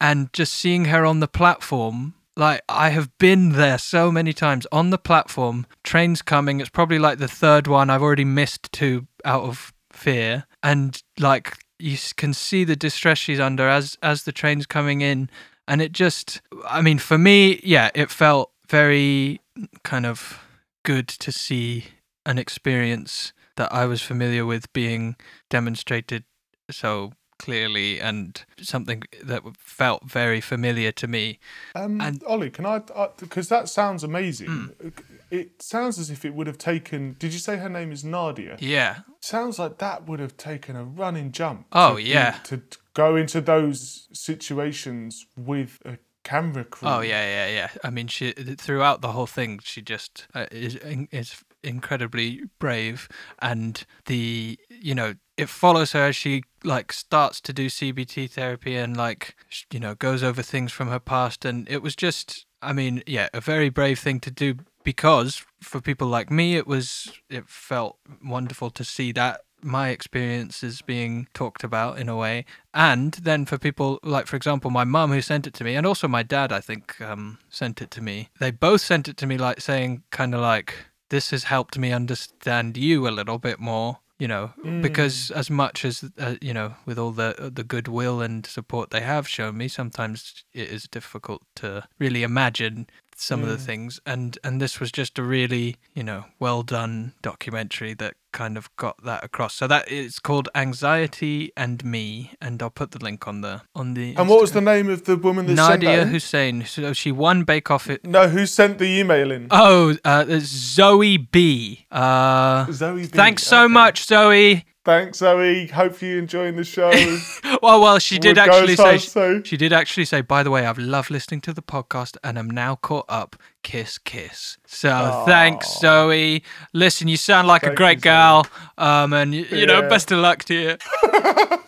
And just seeing her on the platform like I have been there so many times on the platform. Trains coming. It's probably like the third one I've already missed two out of fear. And like you can see the distress she's under as as the train's coming in. And it just i mean for me yeah it felt very kind of good to see an experience that i was familiar with being demonstrated so clearly and something that felt very familiar to me Um, And- Ollie, can I? Because that sounds amazing. Hmm. It sounds as if it would have taken. Did you say her name is Nadiya? yeah Sounds like that would have taken a running jump. Oh, to- yeah. To, to go into those situations with a camera crew. Oh yeah, yeah, yeah. I mean, she throughout the whole thing, she just uh, is is incredibly brave, and the you know it follows her as she like starts to do CBT therapy and like you know goes over things from her past, and it was just, I mean, yeah, a very brave thing to do because for people like me, it was it felt wonderful to see that my experiences being talked about in a way. And then for people like for example my mum who sent it to me and also my dad i think um, sent it to me. They both sent it to me like saying kind of like this has helped me understand you a little bit more you know because as much as uh, you know with all the the goodwill and support they have shown me sometimes it is difficult to really imagine some of the things and and this was just a really you know well done documentary that kind of got that across so that it's called anxiety and me and i'll put the link on the on the And what was the name of the woman that nadiya in? hussain so she won bake off it No, who sent the email in? oh uh zoe b uh Zoe. B. thanks so Okay. much zoe Thanks, Zoe. Hope you enjoying the show. well well she did Would go actually say as so. she did actually say by the way i've loved listening to the podcast and i'm now caught up kiss kiss so thanks zoe listen you sound like a great you, Zoe. gal um and y- you know best of luck to you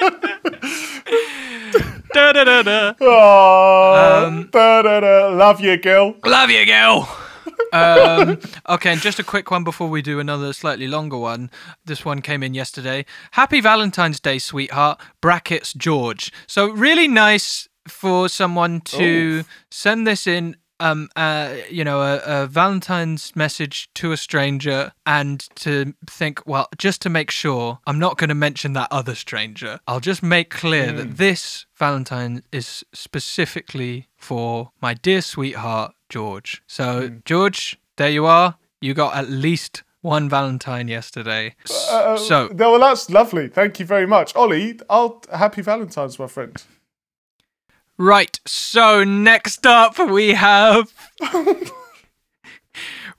da, da, da, da. Oh, Um, da, da, da. love you, girl. Love you, girl. Um, okay, and just a quick one before we do another slightly longer one. This one came in yesterday. Happy Valentine's Day, sweetheart. Brackets George. So really nice for someone to send this in. Um, uh, you know, a, a Valentine's message to a stranger, and to think, well, just to make sure, I'm not going to mention that other stranger. I'll just make clear that this Valentine is specifically for my dear sweetheart George. So, George, there you are. You got at least one Valentine yesterday. S- Uh, so, no, well, that's lovely. Thank you very much, Ollie. I'll happy Valentine's, my friend. right. So, next up we have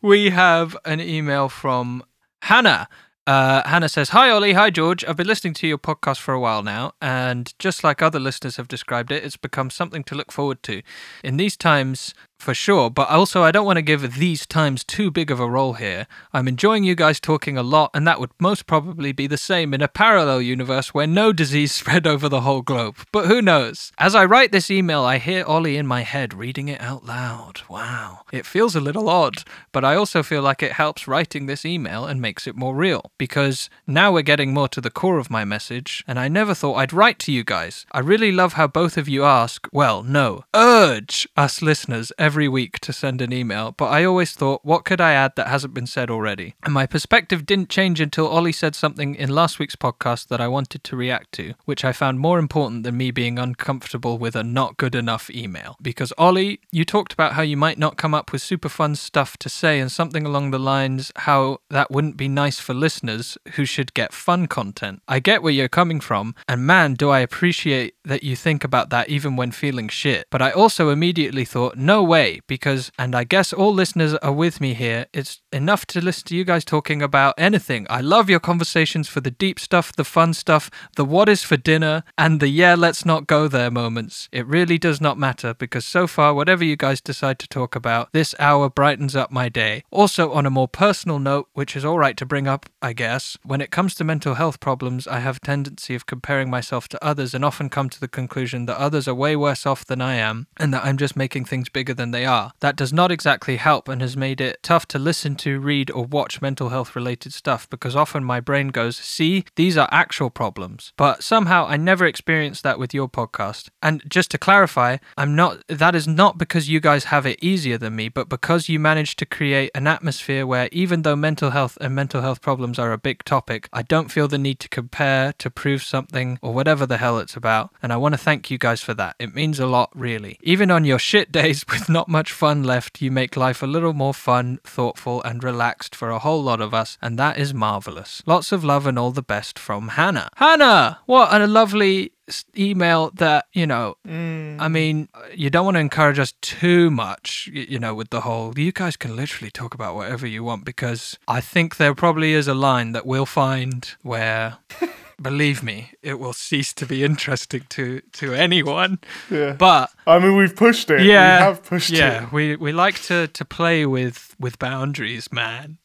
we have an email from Hannah. Uh, Hannah says, Hi, Ollie. Hi, George. I've been listening to your podcast for a while now, and just like other listeners have described it, it's become something to look forward to. In these times, for sure, but also I don't want to give these times too big of a role here. I'm enjoying you guys talking a lot, and that would most probably be the same in a parallel universe where no disease spread over the whole globe. But who knows? As I write this email, I hear Ollie in my head reading it out loud. Wow. It feels a little odd, but I also feel like it helps writing this email and makes it more real. Because now we're getting more to the core of my message, and I never thought I'd write to you guys. I really love how both of you ask, well, no, urge us listeners every week to send an email, but I always thought, what could I add that hasn't been said already? And my perspective didn't change until Ollie said something in last week's podcast that I wanted to react to, which I found more important than me being uncomfortable with a not good enough email. Because Ollie, you talked about how you might not come up with super fun stuff to say and something along the lines how that wouldn't be nice for listeners who should get fun content. I get where you're coming from, and man, do I appreciate that you think about that even when feeling shit. But I also immediately thought, no way way because, and I guess all listeners are with me here, it's enough to listen to you guys talking about anything. I love your conversations for the deep stuff, the fun stuff, the what is for dinner, and the yeah, let's not go there moments. It really does not matter because so far, whatever you guys decide to talk about, this hour brightens up my day. Also, on a more personal note, which is all right to bring up, I guess, when it comes to mental health problems, I have a tendency of comparing myself to others and often come to the conclusion that others are way worse off than I am and that I'm just making things bigger than they are. That does not exactly help and has made it tough to listen to, read, or watch mental health related stuff because often my brain goes, see, these are actual problems. But somehow I never experienced that with your podcast. And just to clarify, I'm not, that is not because you guys have it easier than me, but because you managed to create an atmosphere where even though mental health and mental health problems are a big topic, I don't feel the need to compare, to prove something, or whatever the hell it's about. And I want to thank you guys for that. It means a lot, really. Even on your shit days with not much fun left, you make life a little more fun, thoughtful, and relaxed for a whole lot of us, and that is marvelous. Lots of love and all the best from Hannah. Hannah! What a lovely email that, you know, I mm. mean, uh, you don't want to encourage us too much, you know, with the whole, you guys can literally talk about whatever you want because I think there probably is a line that we'll find where. Believe me, it will cease to be interesting to to anyone. Yeah. But I mean, we've pushed it. yeah, We have pushed yeah, it. we we like to to play with with boundaries, man.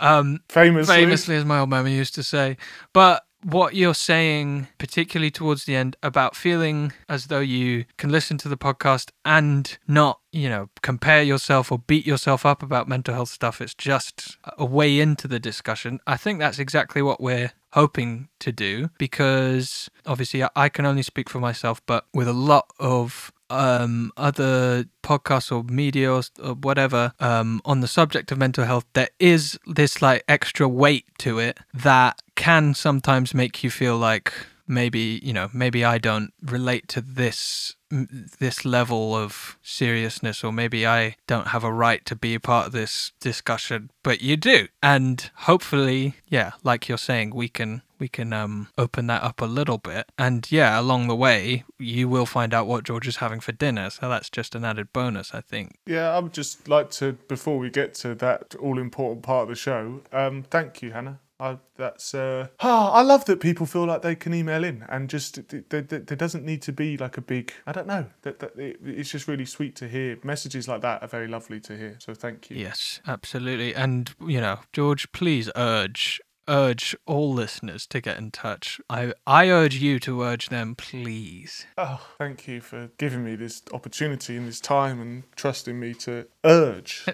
um, Famously. famously, as my old mama used to say. But what you're saying, particularly towards the end, about feeling as though you can listen to the podcast and not, you know, compare yourself or beat yourself up about mental health stuff. It's just a way into the discussion. I think that's exactly what we're hoping to do because obviously I- can only speak for myself, but with a lot of um, other podcasts or media or, or whatever um, on the subject of mental health, there is this like extra weight to it that can sometimes make you feel like maybe you know maybe I don't relate to this this level of seriousness or maybe I don't have a right to be a part of this discussion but you do. And hopefully yeah like you're saying we can we can um open that up a little bit. And yeah along the way you will find out what George is having for dinner. So that's just an added bonus I think. Yeah, I would just like to, before we get to that all important part of the show, um, thank you, Hannah. I, that's uh, ah, I love that people feel like they can email in and just th- th- th- there doesn't need to be like a big I don't know that, that it, it's just really sweet to hear messages like that are very lovely to hear so thank you Yes, absolutely. And, you know, George, please urge urge all listeners to get in touch. I I urge you to urge them, please. oh thank you for giving me this opportunity and this time and trusting me to urge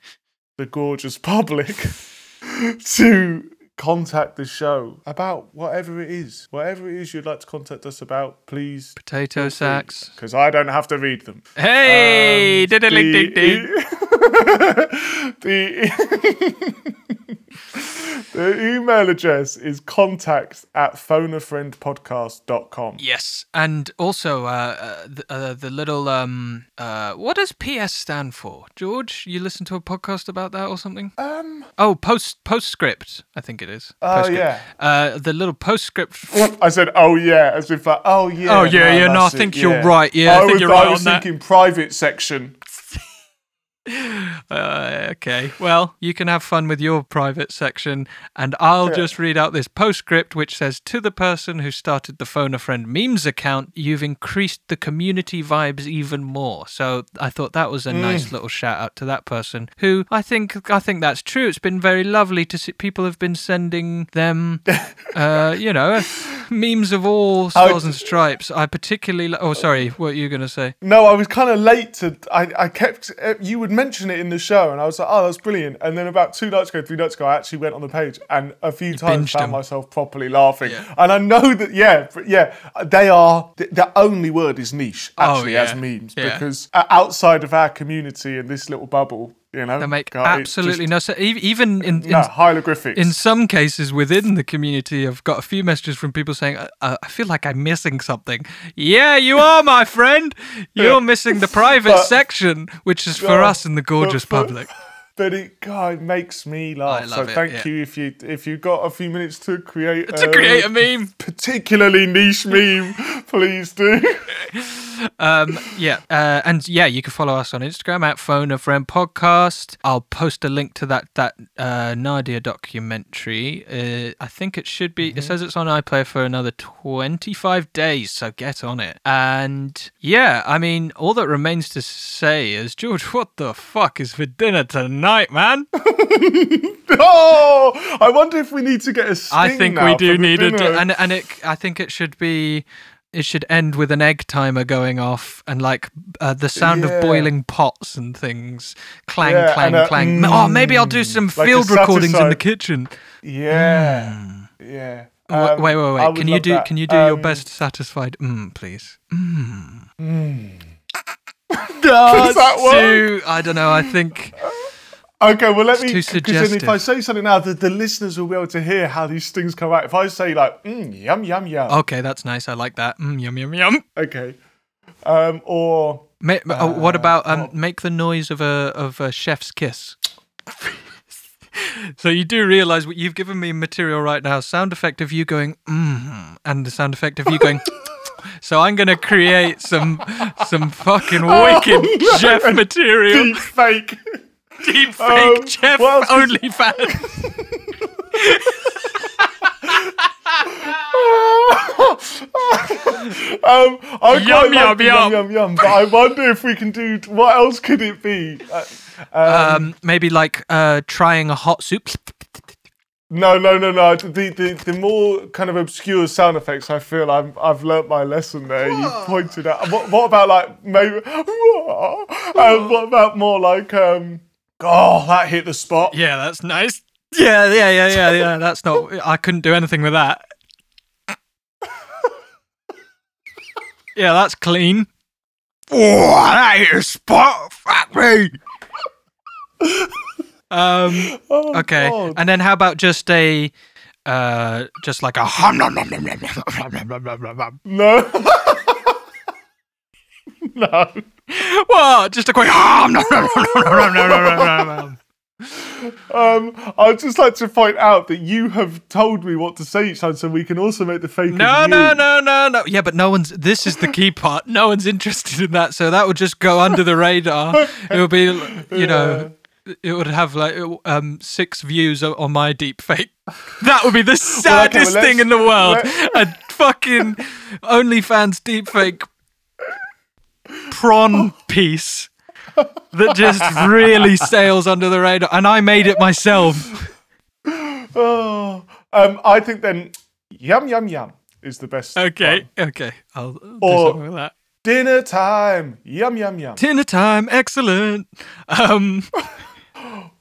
the gorgeous public to contact the show about whatever it is whatever it is you'd like to contact us about please Potato sacks. because I don't have to read them. Hey, Um, diddling ding ding. the, the email address is contacts at phoneafriendpodcast.com. Yes, and also uh, uh, the, uh, the little um uh what does PS stand for? George, you listen to a podcast about that or something? Um, Oh, post postscript, I think it is. Oh, Postscript. yeah. Uh, the little postscript. I said, oh yeah, as if like, oh yeah. Oh, yeah, yeah, no, I that's it, think you're right, yeah, I think was, you're right I was on that. thinking private section. Uh, okay. Well, you can have fun with your private section, and I'll just read out this postscript which says To the person who started the Phone a Friend memes account, you've increased the community vibes even more. So I thought that was a nice little shout out to that person who I think I think that's true. It's been very lovely to see people have been sending them, uh, you know, memes of all stars and stripes. I particularly. Li- oh, sorry. What are you going to say? No, I was kind of late to. I, I kept. uh, You would mention it in the show, and I was like, oh, that's brilliant. And then about two nights ago, three nights ago, I actually went on the page and a few times found them. myself properly laughing. Yeah. And I know that, yeah, but yeah, they are. The, the only word is niche, Oh, actually, yeah. as memes, because uh, outside of our community and this little bubble, you know, They make God, absolutely just- no sense. Even in, in no hieroglyphics. in some cases within the community, I've got a few messages from people saying, I, I feel like I'm missing something. Yeah, you are, my friend. You're missing the private But- section, which is for Oh, us in the gorgeous but- public. But it, God, it makes me laugh. I so love it, thank yeah. you if you if you got a few minutes to create To create a meme. particularly niche meme, please do. um, yeah, uh, and yeah, you can follow us on Instagram at Phone a Friend Podcast. I'll post a link to that that uh, Nadiya documentary. Uh, I think it should be. It says it's on iPlayer for another twenty five days, so get on it. And yeah, I mean, all that remains to say is, George, what the fuck is for dinner tonight, man? Oh, I wonder if we need to get a I think we do need a, di- and and it. I think it should be. It should end with an egg timer going off and like uh, the sound Yeah. of boiling pots and things, clang, Yeah, clang, a clang. oh, maybe I'll do mm, some like field recordings in the kitchen. Yeah, yeah. Hmm. Wait, Um, wait, wait, wait. Can you do? Can you do your Um, best satisfied? Mm, please. Does that work? Too- I don't know. I think. Okay, well let me. Because if. I say something now, the, the listeners will be able to hear how these things come out. If I say like, mm, yum yum yum. Okay, that's nice. I like that. Mm, yum yum yum. Okay. Um, or Ma- uh, what about um, oh. make the noise of a of a chef's kiss? so you do realize what you've given me material right now. Sound effect of you going mm, and the sound effect of you going. so I'm gonna create some some fucking wicked no. chef material. deep fake. Deep fake Um, chef what else only fans. Um, I Yum, quite like yum, yum. yum yum yum, but I wonder if we can do. What else could it be? Uh, Um, maybe like uh, trying a hot soup. no, no, no, no. The, the the more kind of obscure sound effects, I feel I'm I've learnt my lesson there. You pointed out. What, what about like maybe? um, what about more like um? Oh, that hit the spot. Yeah, that's nice. Yeah, yeah, yeah, yeah, yeah. That's not. I couldn't do anything with that. Yeah, that's clean. Oh, that hit a spot. Fuck me. Um. Oh, Okay. God. And then how about just a, uh, just like a hum nom nom nom nom nom nom nom nom nom nom. No. No. What? Just a quick hum nom nom nom nom nom nom nom nom nom. Um, I'd just like to point out that you have told me what to say each time, so we can also make the fake. No, no, no, no, no. Yeah, but no one's. This is the key part. No one's interested in that, so that would just go under the radar. It would be, you know, it would have like um six views on my deep fake. That would be the Well, okay, well, saddest thing in the world. A fucking OnlyFans deep fake prawn piece that just really sails under the radar, and I made it myself. Oh, um, I think then yum yum yum is the best. Okay, one. okay, I'll do Or- something with that. Dinner time. Yum yum yum. Dinner time, excellent. Um,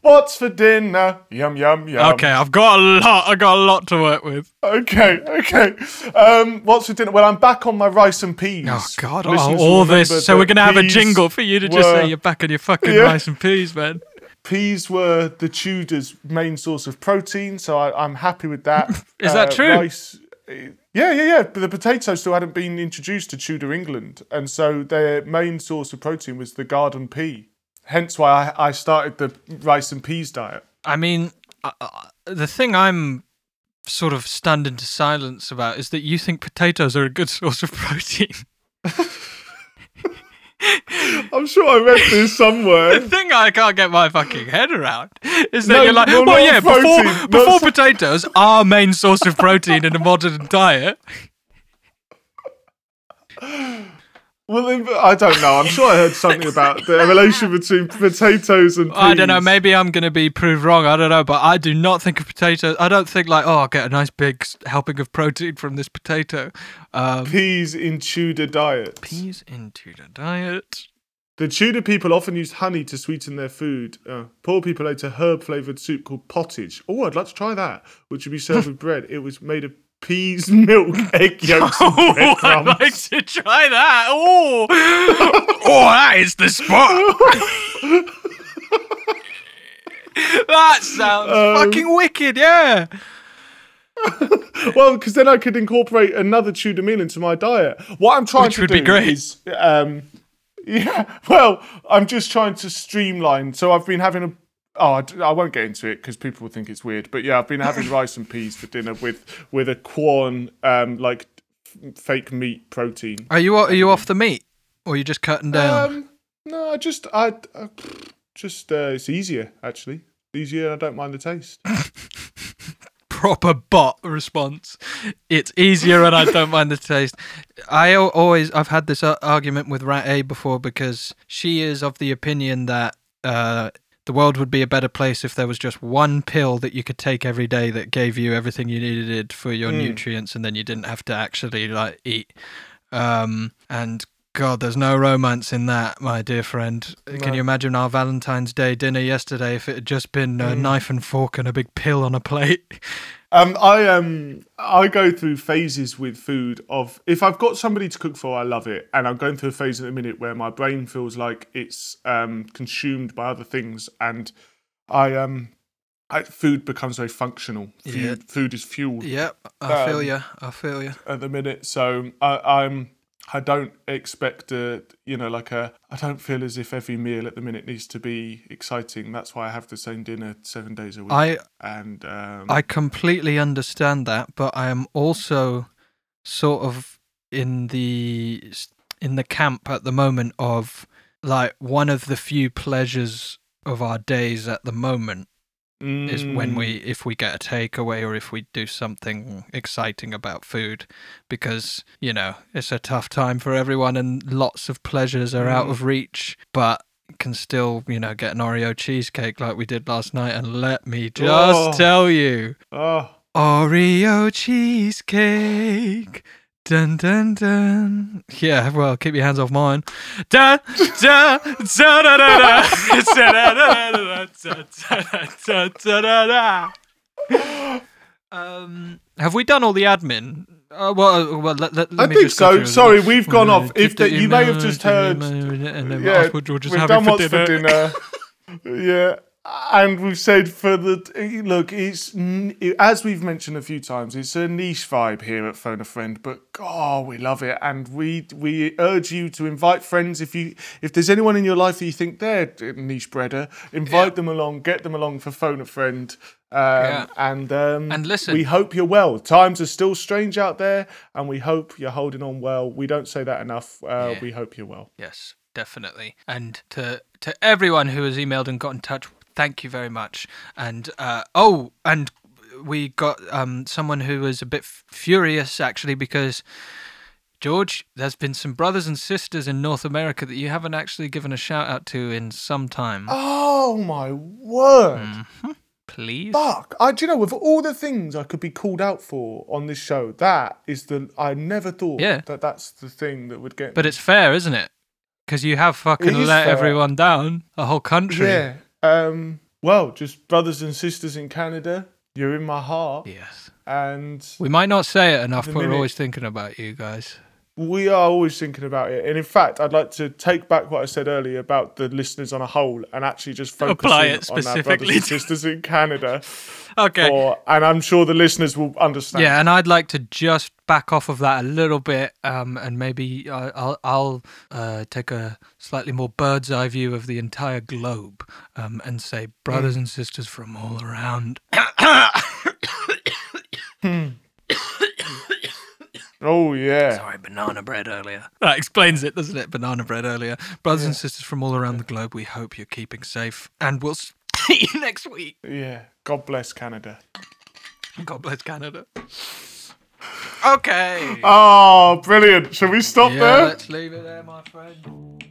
What's for dinner? Yum yum yum. okay, I've got a lot. I've got a lot to work with. Okay. Okay. Um, what's for dinner? Well, I'm back on my rice and peas. Oh God! Oh, all this. So we're gonna have a jingle for you to just were- say you're back on your fucking Yeah. rice and peas, man. Peas were the Tudors' main source of protein, so I, I'm happy with that. Is that true? Rice, uh, yeah, yeah, yeah. But the potato still hadn't been introduced to Tudor England, and so their main source of protein was the garden pea. Hence why I, I started the rice and peas diet. I mean, uh, the thing I'm sort of stunned into silence about is that you think potatoes are a good source of protein. I'm sure I read this somewhere. the thing I can't get my fucking head around is that No, you're like, well, well, yeah, protein, before before so- potatoes, our main source of protein in a modern diet. Well, I don't know. I'm sure I heard something about the relation between potatoes and peas. I don't know. Maybe I'm going to be proved wrong. I don't know, but I do not think of potatoes. I don't think like, oh, I'll get a nice big helping of protein from this potato. Um, peas in Tudor diet. peas in Tudor diet. The Tudor people often used honey to sweeten their food. Uh, poor people ate a herb flavored soup called pottage. Oh, I'd like to try that, which would be served with bread. It was made of peas, milk, egg yolks, and Oh, I'd like to try that. Oh, oh, that is the spot. that sounds Um, fucking wicked. Yeah. Well, because then I could incorporate another Tudor meal into my diet. What I'm trying Which to would do be great. is, um, yeah. Well, I'm just trying to streamline. So I've been having a. Oh, I won't get into it because people will think it's weird. But yeah, I've been having rice and peas for dinner with with a corn, um, like f- fake meat protein. Are you are you off the meat? or are you just cutting down? Um, no, I just I, I just uh, it's easier actually. Easier. I don't mind the taste. proper bot response. It's easier and I don't mind the taste. I always I've had this uh, argument with Rat A before because she is of the opinion that uh, the world would be a better place if there was just one pill that you could take every day that gave you everything you needed for your Mm. nutrients and then you didn't have to actually like eat. Um, and God, there's no romance in that, my dear friend. Can you imagine our Valentine's Day dinner yesterday if it had just been a Mm. knife and fork and a big pill on a plate? Um, I um, I go through phases with food of if I've got somebody to cook for, I love it, and I'm going through a phase at the minute where my brain feels like it's um consumed by other things, and I um, I, food becomes very functional. Food, Yeah. food is fuel Yep, I feel Um, you. I feel you. at the minute, so I, I'm. I don't expect a, you know, like a. I don't feel as if every meal at the minute needs to be exciting. That's why I have the same dinner seven days a week. I and um, I completely understand that, but I am also sort of in the in the camp at the moment of like one of the few pleasures of our days at the moment is when mm, we if we get a takeaway or if we do something exciting about food. Because you know it's a tough time for everyone and lots of pleasures are out Mm. of reach but can still you know get an oreo cheesecake like we did last night. And let me just Oh. tell you Oh, oreo cheesecake Dun dun dun. Yeah, well, keep your hands off mine. Dun dun dun dun, dun, dun, dun. Um, have we done all the admin? Uh, well, uh, well, let, let, let I think just so. Sorry, the- we've gone off. If the you may have just heard- email, and then yeah, asked what George we've having done for what's dinner. for dinner. yeah, and we've said for the look, it's as we've mentioned a few times, it's a niche vibe here at Phone a Friend, but God, we love it, and we we urge you to invite friends if you if there's anyone in your life that you think they're a niche breader, invite them along, get them along for Phone a Friend. Um, Yeah. And um, And listen- we hope you're well. Times are still strange out there, and we hope you're holding on well. We don't say that enough. Uh, Yeah. We hope you're well. Yes, definitely. And to to everyone who has emailed and got in touch, thank you very much. And uh, oh, and we got um, someone who was a bit f- furious actually because George, there's been some brothers and sisters in North America that you haven't actually given a shout out to in some time. Oh my word! Mm. Please. Fuck! I, do you know, of all the things I could be called out for on this show, that is the I never thought Yeah. that that's the thing that would get. But it's fair, isn't it? Because you have fucking let fair. everyone down, a whole country. yeah. Um. Well, just brothers and sisters in Canada, you're in my heart, Yes. and We might not say it enough, but we're always thinking about you guys. We are always thinking about it. And in fact, I'd like to take back what I said earlier about the listeners on a whole, and actually just focus Apply in it on our brothers and sisters in Canada. Okay. For, and I'm sure the listeners will understand. Yeah, and I'd like to just back off of that a little bit, um, and maybe I'll I'll uh, take a slightly more bird's eye view of the entire globe, um, and say brothers and sisters from all around. Oh yeah. Sorry, banana bread earlier. That explains it, doesn't it? Banana bread earlier. Brothers and sisters from all around the globe, we hope you're keeping safe, and we'll see you next week. Yeah. God bless Canada. God bless Canada. Okay. Oh, brilliant. Shall we stop yeah, there? let's leave it there, my friend.